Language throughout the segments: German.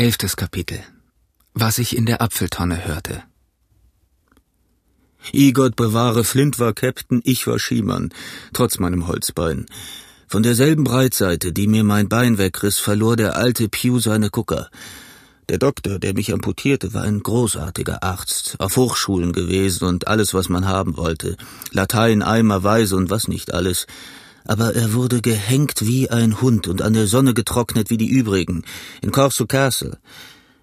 Elftes Kapitel. Was ich in der Apfeltonne hörte. I Gott bewahre, Flint war Captain, ich war Schiemann, trotz meinem Holzbein. Von derselben Breitseite, die mir mein Bein wegriss, verlor der alte Pew seine Gucker. Der Doktor, der mich amputierte, war ein großartiger Arzt, auf Hochschulen gewesen und alles, was man haben wollte. Latein, Eimer, Weise und was nicht alles. Aber er wurde gehängt wie ein Hund und an der Sonne getrocknet wie die übrigen, in Corso Castle.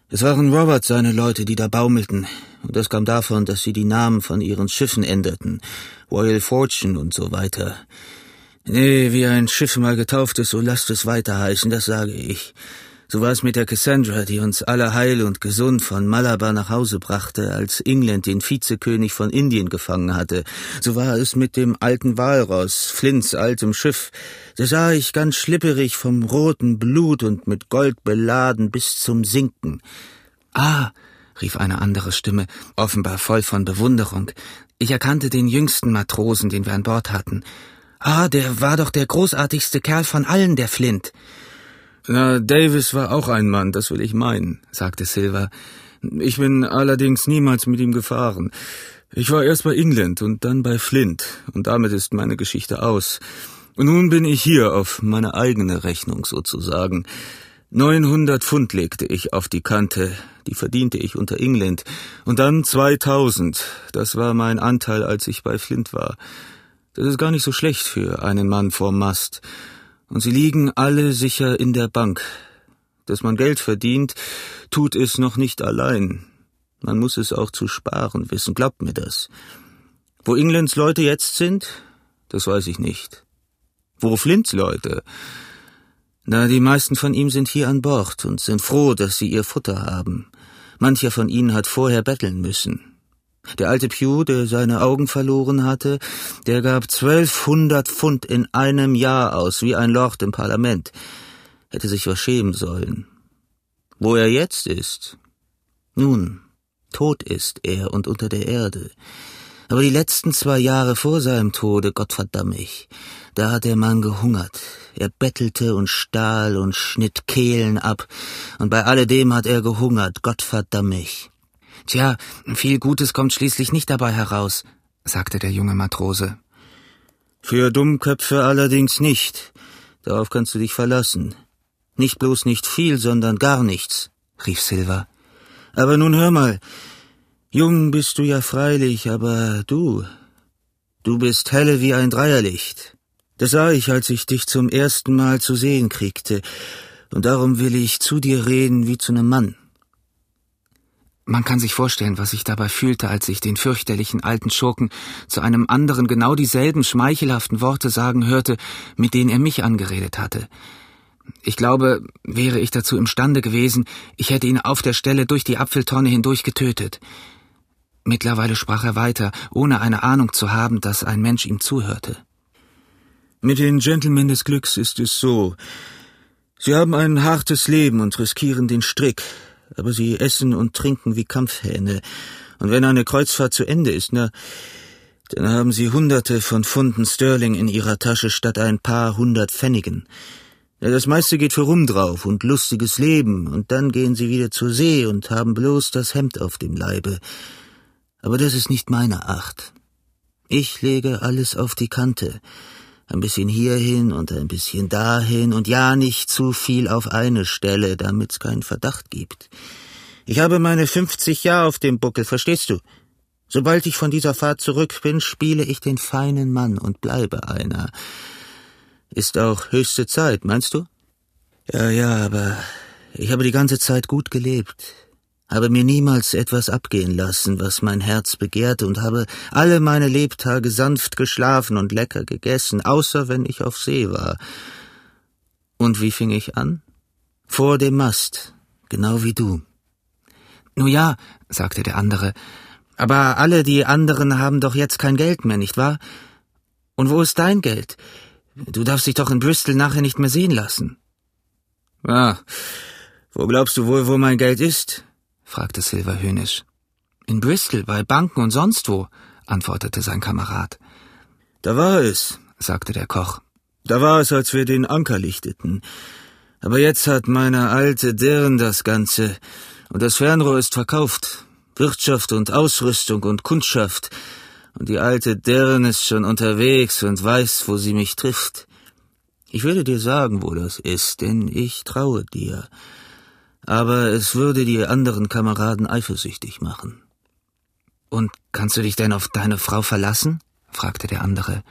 Es waren Robert seine Leute, die da baumelten, und das kam davon, dass sie die Namen von ihren Schiffen änderten, Royal Fortune und so weiter. Nee, wie ein Schiff mal getauft ist, so lasst es weiter heißen, das sage ich. So war es mit der Cassandra, die uns alle heil und gesund von Malabar nach Hause brachte, als England den Vizekönig von Indien gefangen hatte. So war es mit dem alten Walross, Flints altem Schiff. Da sah ich ganz schlipperig vom roten Blut und mit Gold beladen bis zum Sinken. Ah, rief eine andere Stimme, offenbar voll von Bewunderung. Ich erkannte den jüngsten Matrosen, den wir an Bord hatten. Ah, der war doch der großartigste Kerl von allen, der Flint. Na, Davis war auch ein Mann, das will ich meinen, sagte Silver. Ich bin allerdings niemals mit ihm gefahren. Ich war erst bei England und dann bei Flint, und damit ist meine Geschichte aus. Und nun bin ich hier auf meine eigene Rechnung sozusagen. 900 Pfund legte ich auf die Kante, die verdiente ich unter England, und dann 2000, das war mein Anteil, als ich bei Flint war. Das ist gar nicht so schlecht für einen Mann vorm Mast und sie liegen alle sicher in der Bank. Dass man Geld verdient, tut es noch nicht allein. Man muss es auch zu sparen wissen, glaubt mir das. Wo Englands Leute jetzt sind, das weiß ich nicht. Wo Flints Leute? Na, die meisten von ihm sind hier an Bord und sind froh, dass sie ihr Futter haben. Mancher von ihnen hat vorher betteln müssen. Der alte Pew, der seine Augen verloren hatte, der gab zwölfhundert Pfund in einem Jahr aus, wie ein Lord im Parlament. Hätte sich was schämen sollen. Wo er jetzt ist? Nun, tot ist er und unter der Erde. Aber die letzten zwei Jahre vor seinem Tode, Gott verdamm ich, da hat der Mann gehungert. Er bettelte und stahl und schnitt Kehlen ab, und bei alledem hat er gehungert, Gott verdamm ich. Tja, viel Gutes kommt schließlich nicht dabei heraus, sagte der junge Matrose. Für Dummköpfe allerdings nicht. Darauf kannst du dich verlassen. Nicht bloß nicht viel, sondern gar nichts, rief Silver. Aber nun hör mal. Jung bist du ja freilich, aber du, du bist helle wie ein Dreierlicht. Das sah ich, als ich dich zum ersten Mal zu sehen kriegte, und darum will ich zu dir reden wie zu nem Mann. Man kann sich vorstellen, was ich dabei fühlte, als ich den fürchterlichen alten Schurken zu einem anderen genau dieselben schmeichelhaften Worte sagen hörte, mit denen er mich angeredet hatte. Ich glaube, wäre ich dazu imstande gewesen, ich hätte ihn auf der Stelle durch die Apfeltonne hindurch getötet. Mittlerweile sprach er weiter, ohne eine Ahnung zu haben, dass ein Mensch ihm zuhörte. Mit den Gentlemen des Glücks ist es so. Sie haben ein hartes Leben und riskieren den Strick, aber sie essen und trinken wie Kampfhähne. Und wenn eine Kreuzfahrt zu Ende ist, na, dann haben sie Hunderte von Pfunden Sterling in ihrer Tasche statt ein paar hundert Pfennigen. Ja, das meiste geht für Rum drauf und lustiges Leben, und dann gehen sie wieder zur See und haben bloß das Hemd auf dem Leibe. Aber das ist nicht meine Acht. Ich lege alles auf die Kante. Ein bisschen hierhin und ein bisschen dahin und ja nicht zu viel auf eine Stelle, damit's keinen Verdacht gibt. Ich habe meine fünfzig Jahre auf dem Buckel, verstehst du? Sobald ich von dieser Fahrt zurück bin, spiele ich den feinen Mann und bleibe einer. Ist auch höchste Zeit, meinst du? Ja, ja, aber ich habe die ganze Zeit gut gelebt habe mir niemals etwas abgehen lassen, was mein Herz begehrte, und habe alle meine Lebtage sanft geschlafen und lecker gegessen, außer wenn ich auf See war. Und wie fing ich an? Vor dem Mast, genau wie du. Nu ja, sagte der andere, aber alle die anderen haben doch jetzt kein Geld mehr, nicht wahr? Und wo ist dein Geld? Du darfst dich doch in Bristol nachher nicht mehr sehen lassen. Ah, wo glaubst du wohl, wo mein Geld ist? Fragte Silver höhnisch. In Bristol, bei Banken und sonst wo, antwortete sein Kamerad. Da war es, sagte der Koch. Da war es, als wir den Anker lichteten. Aber jetzt hat meine alte Dern das Ganze, und das Fernrohr ist verkauft. Wirtschaft und Ausrüstung und Kundschaft. Und die alte Dern ist schon unterwegs und weiß, wo sie mich trifft. Ich würde dir sagen, wo das ist, denn ich traue dir. Aber es würde die anderen Kameraden eifersüchtig machen. Und kannst du dich denn auf deine Frau verlassen? fragte der andere.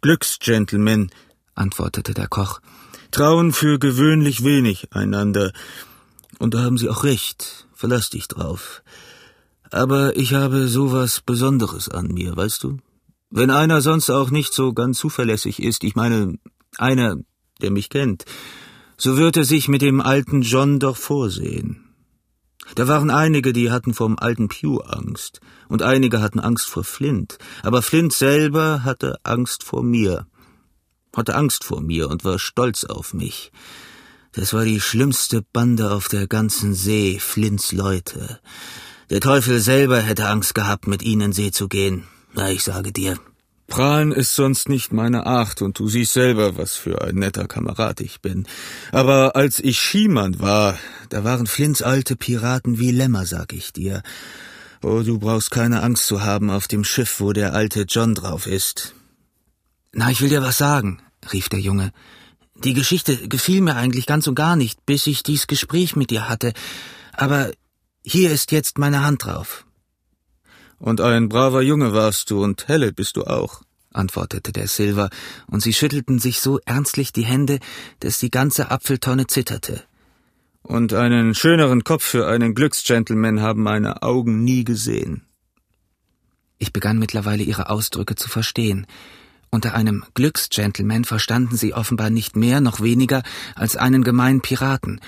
Glücksgentlemen, antwortete der Koch, trauen für gewöhnlich wenig einander. Und da haben sie auch recht, verlass dich drauf. Aber ich habe sowas Besonderes an mir, weißt du? Wenn einer sonst auch nicht so ganz zuverlässig ist, ich meine, einer, der mich kennt, so wird er sich mit dem alten John doch vorsehen. Da waren einige, die hatten vom alten Pew Angst, und einige hatten Angst vor Flint, aber Flint selber hatte Angst vor mir, hatte Angst vor mir und war stolz auf mich. Das war die schlimmste Bande auf der ganzen See, Flints Leute. Der Teufel selber hätte Angst gehabt, mit ihnen in See zu gehen. Na, ich sage dir. Prahlen ist sonst nicht meine Art, und du siehst selber, was für ein netter Kamerad ich bin. Aber als ich Schiemann war, da waren Flints alte Piraten wie Lämmer, sag ich dir. Oh, du brauchst keine Angst zu haben auf dem Schiff, wo der alte John drauf ist. Na, ich will dir was sagen, rief der Junge. Die Geschichte gefiel mir eigentlich ganz und gar nicht, bis ich dies Gespräch mit dir hatte. Aber hier ist jetzt meine Hand drauf. Und ein braver Junge warst du und helle bist du auch, antwortete der Silver, und sie schüttelten sich so ernstlich die Hände, dass die ganze Apfeltonne zitterte. Und einen schöneren Kopf für einen Glücksgentleman haben meine Augen nie gesehen. Ich begann mittlerweile ihre Ausdrücke zu verstehen. Unter einem Glücksgentleman verstanden sie offenbar nicht mehr noch weniger als einen gemeinen Piraten,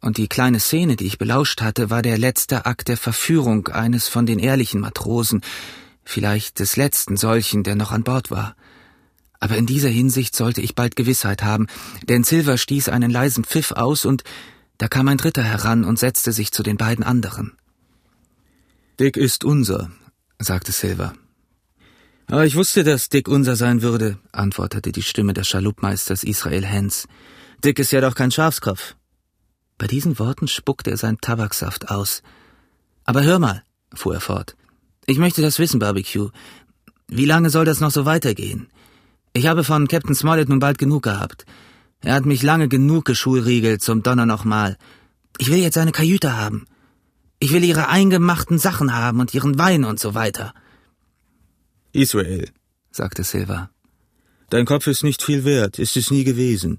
und die kleine Szene, die ich belauscht hatte, war der letzte Akt der Verführung eines von den ehrlichen Matrosen, vielleicht des letzten solchen, der noch an Bord war. Aber in dieser Hinsicht sollte ich bald Gewissheit haben, denn Silver stieß einen leisen Pfiff aus und da kam ein Dritter heran und setzte sich zu den beiden anderen. Dick ist unser, sagte Silver. Ah, ich wusste, dass Dick unser sein würde, antwortete die Stimme des Schalupmeisters Israel Hens. Dick ist ja doch kein Schafskopf. Bei diesen Worten spuckte er seinen Tabaksaft aus. Aber hör mal, fuhr er fort. Ich möchte das wissen, Barbecue. Wie lange soll das noch so weitergehen? Ich habe von Captain Smollett nun bald genug gehabt. Er hat mich lange genug geschulriegelt, zum Donner nochmal. Ich will jetzt eine Kajüte haben. Ich will ihre eingemachten Sachen haben und ihren Wein und so weiter. Israel, sagte Silva. Dein Kopf ist nicht viel wert, ist es nie gewesen.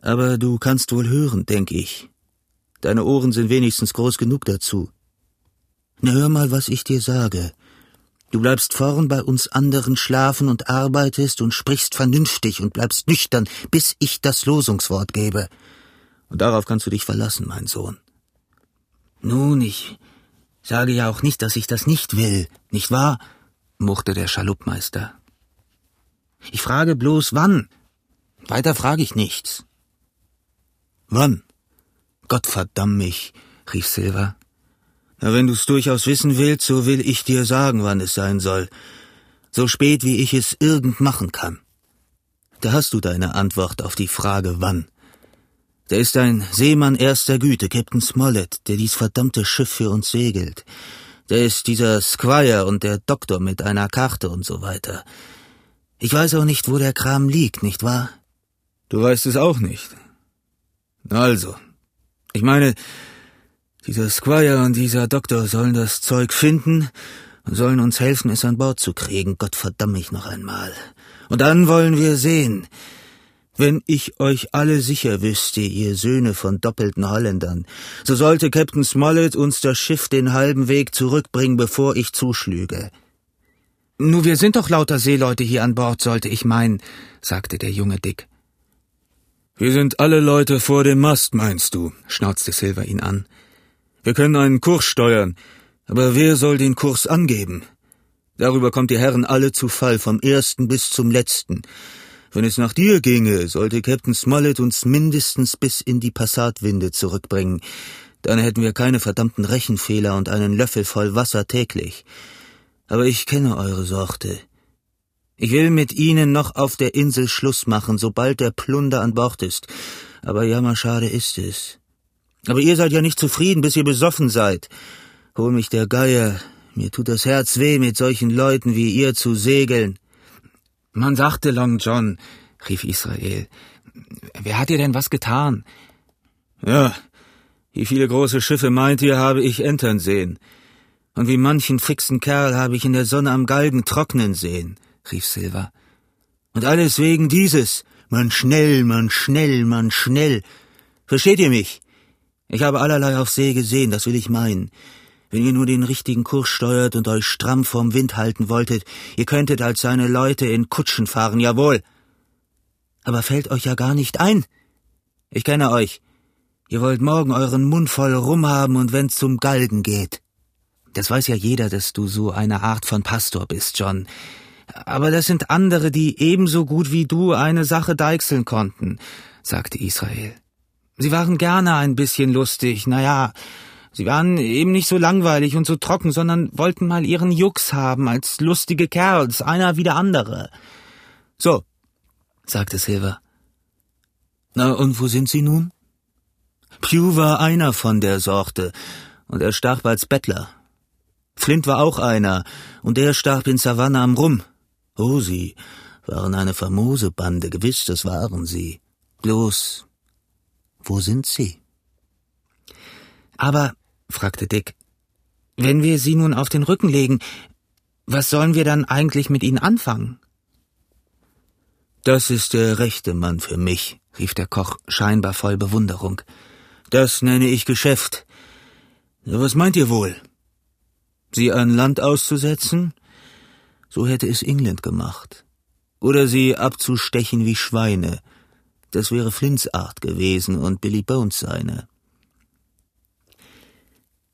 Aber du kannst wohl hören, denk ich. Deine Ohren sind wenigstens groß genug dazu. Na, hör mal, was ich dir sage. Du bleibst vorn bei uns anderen schlafen und arbeitest und sprichst vernünftig und bleibst nüchtern, bis ich das Losungswort gebe. Und darauf kannst du dich verlassen, mein Sohn. Nun, ich sage ja auch nicht, dass ich das nicht will, nicht wahr? murrte der Schaluppmeister. Ich frage bloß wann. Weiter frage ich nichts. Wann? Gott verdamm mich, rief Silver. Na, wenn du's durchaus wissen willst, so will ich dir sagen, wann es sein soll. So spät, wie ich es irgend machen kann. Da hast du deine Antwort auf die Frage, wann. Da ist ein Seemann erster Güte, Captain Smollett, der dies verdammte Schiff für uns segelt. Da ist dieser Squire und der Doktor mit einer Karte und so weiter. Ich weiß auch nicht, wo der Kram liegt, nicht wahr? Du weißt es auch nicht. Also, ich meine, dieser Squire und dieser Doktor sollen das Zeug finden und sollen uns helfen, es an Bord zu kriegen. Gott verdamm mich noch einmal. Und dann wollen wir sehen. Wenn ich euch alle sicher wüsste, ihr Söhne von doppelten Holländern, so sollte Captain Smollett uns das Schiff den halben Weg zurückbringen, bevor ich zuschlüge. Nu, wir sind doch lauter Seeleute hier an Bord, sollte ich meinen, sagte der junge Dick. Wir sind alle Leute vor dem Mast, meinst du? schnauzte Silver ihn an. Wir können einen Kurs steuern, aber wer soll den Kurs angeben? Darüber kommt die Herren alle zu Fall, vom ersten bis zum letzten. Wenn es nach dir ginge, sollte Captain Smollett uns mindestens bis in die Passatwinde zurückbringen. Dann hätten wir keine verdammten Rechenfehler und einen Löffel voll Wasser täglich. Aber ich kenne eure Sorte. Ich will mit Ihnen noch auf der Insel Schluss machen, sobald der Plunder an Bord ist. Aber jammerschade ist es. Aber ihr seid ja nicht zufrieden, bis ihr besoffen seid. Hol mich der Geier. Mir tut das Herz weh, mit solchen Leuten wie ihr zu segeln. Man sagte Long John, rief Israel. Wer hat dir denn was getan? Ja, wie viele große Schiffe meint ihr, habe ich entern sehen. Und wie manchen fixen Kerl habe ich in der Sonne am Galgen trocknen sehen, rief Silver. Und alles wegen dieses. Man schnell, man schnell, man schnell. Versteht ihr mich? Ich habe allerlei auf See gesehen, das will ich meinen. Wenn ihr nur den richtigen Kurs steuert und euch stramm vorm Wind halten wolltet, ihr könntet als seine Leute in Kutschen fahren, jawohl. Aber fällt euch ja gar nicht ein. Ich kenne euch. Ihr wollt morgen euren Mund voll Rum haben und wenn's zum Galgen geht. Das weiß ja jeder, dass du so eine Art von Pastor bist, John. Aber das sind andere, die ebenso gut wie du eine Sache deichseln konnten, sagte Israel. Sie waren gerne ein bisschen lustig, na ja, sie waren eben nicht so langweilig und so trocken, sondern wollten mal ihren Jux haben als lustige Kerls, einer wie der andere. So, sagte Silver. Na, und wo sind sie nun? Pew war einer von der Sorte, und er starb als Bettler. Flint war auch einer, und er starb in Savannah am Rum. Oh, sie waren eine famose Bande, gewiss, das waren sie. Bloß, wo sind Sie? Aber, fragte Dick, wenn wir sie nun auf den Rücken legen, was sollen wir dann eigentlich mit ihnen anfangen? Das ist der rechte Mann für mich, rief der Koch scheinbar voll Bewunderung. Das nenne ich Geschäft. Was meint ihr wohl? Sie an Land auszusetzen? So hätte es England gemacht. Oder sie abzustechen wie Schweine, das wäre Flints Art gewesen und Billy Bones seine.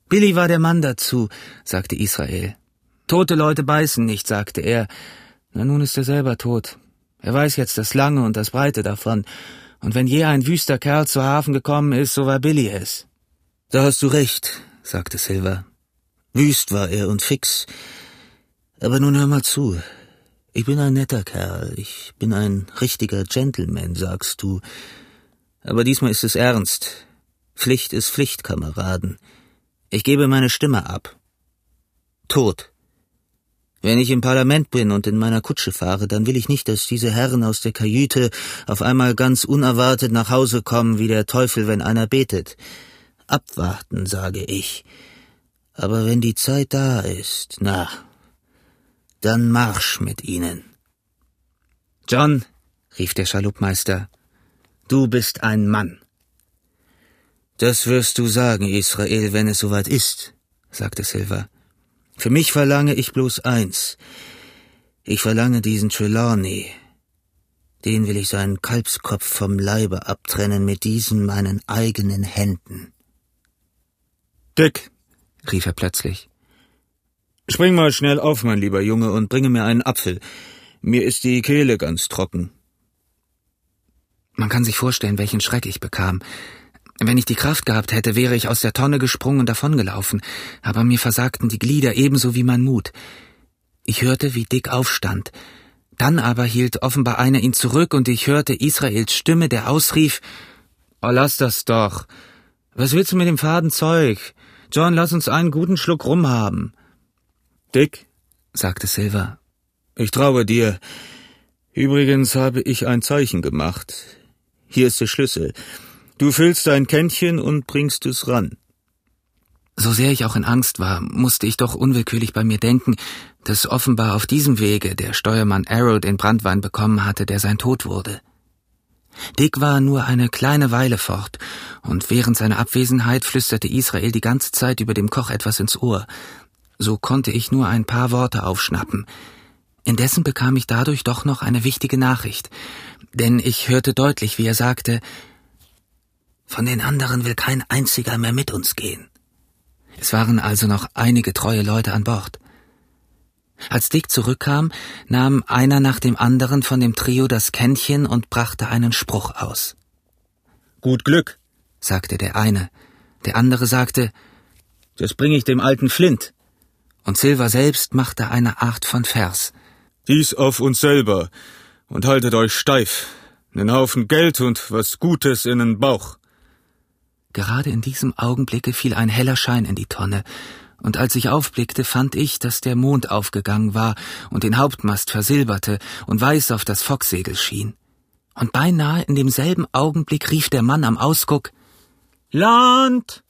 Billy war der Mann dazu, sagte Israel. Tote Leute beißen nicht, sagte er. Na nun ist er selber tot. Er weiß jetzt das Lange und das Breite davon. Und wenn je ein wüster Kerl zu Hafen gekommen ist, so war Billy es. Da hast du recht, sagte Silver. Wüst war er und fix. Aber nun hör mal zu. Ich bin ein netter Kerl, ich bin ein richtiger Gentleman, sagst du. Aber diesmal ist es ernst. Pflicht ist Pflicht, Kameraden. Ich gebe meine Stimme ab. Tod. Wenn ich im Parlament bin und in meiner Kutsche fahre, dann will ich nicht, dass diese Herren aus der Kajüte auf einmal ganz unerwartet nach Hause kommen wie der Teufel, wenn einer betet. Abwarten, sage ich. Aber wenn die Zeit da ist, na, dann Marsch mit ihnen. John, rief der Schaluppmeister, du bist ein Mann. Das wirst du sagen, Israel, wenn es soweit ist, sagte Silver. Für mich verlange ich bloß eins. Ich verlange diesen Trelawney. Den will ich seinen Kalbskopf vom Leibe abtrennen mit diesen meinen eigenen Händen. Dick, rief er plötzlich, Spring mal schnell auf, mein lieber Junge, und bringe mir einen Apfel. Mir ist die Kehle ganz trocken. Man kann sich vorstellen, welchen Schreck ich bekam. Wenn ich die Kraft gehabt hätte, wäre ich aus der Tonne gesprungen und davongelaufen, aber mir versagten die Glieder ebenso wie mein Mut. Ich hörte, wie Dick aufstand. Dann aber hielt offenbar einer ihn zurück und ich hörte Israels Stimme, der ausrief, Oh, lass das doch. Was willst du mit dem faden Zeug? John, lass uns einen guten Schluck rum haben. Dick, sagte Silver, ich traue dir. Übrigens habe ich ein Zeichen gemacht. Hier ist der Schlüssel. Du füllst dein Kännchen und bringst es ran. So sehr ich auch in Angst war, musste ich doch unwillkürlich bei mir denken, dass offenbar auf diesem Wege der Steuermann Arrow den Brandwein bekommen hatte, der sein Tod wurde. Dick war nur eine kleine Weile fort, und während seiner Abwesenheit flüsterte Israel die ganze Zeit über dem Koch etwas ins Ohr, so konnte ich nur ein paar Worte aufschnappen. Indessen bekam ich dadurch doch noch eine wichtige Nachricht, denn ich hörte deutlich, wie er sagte Von den anderen will kein einziger mehr mit uns gehen. Es waren also noch einige treue Leute an Bord. Als Dick zurückkam, nahm einer nach dem anderen von dem Trio das Kännchen und brachte einen Spruch aus. Gut Glück, sagte der eine. Der andere sagte, das bringe ich dem alten Flint und Silver selbst machte eine Art von Vers. Dies auf uns selber und haltet euch steif. Nen Haufen Geld und was Gutes in den Bauch. Gerade in diesem Augenblicke fiel ein heller Schein in die Tonne, und als ich aufblickte, fand ich, dass der Mond aufgegangen war und den Hauptmast versilberte und weiß auf das Focksegel schien. Und beinahe in demselben Augenblick rief der Mann am Ausguck Land.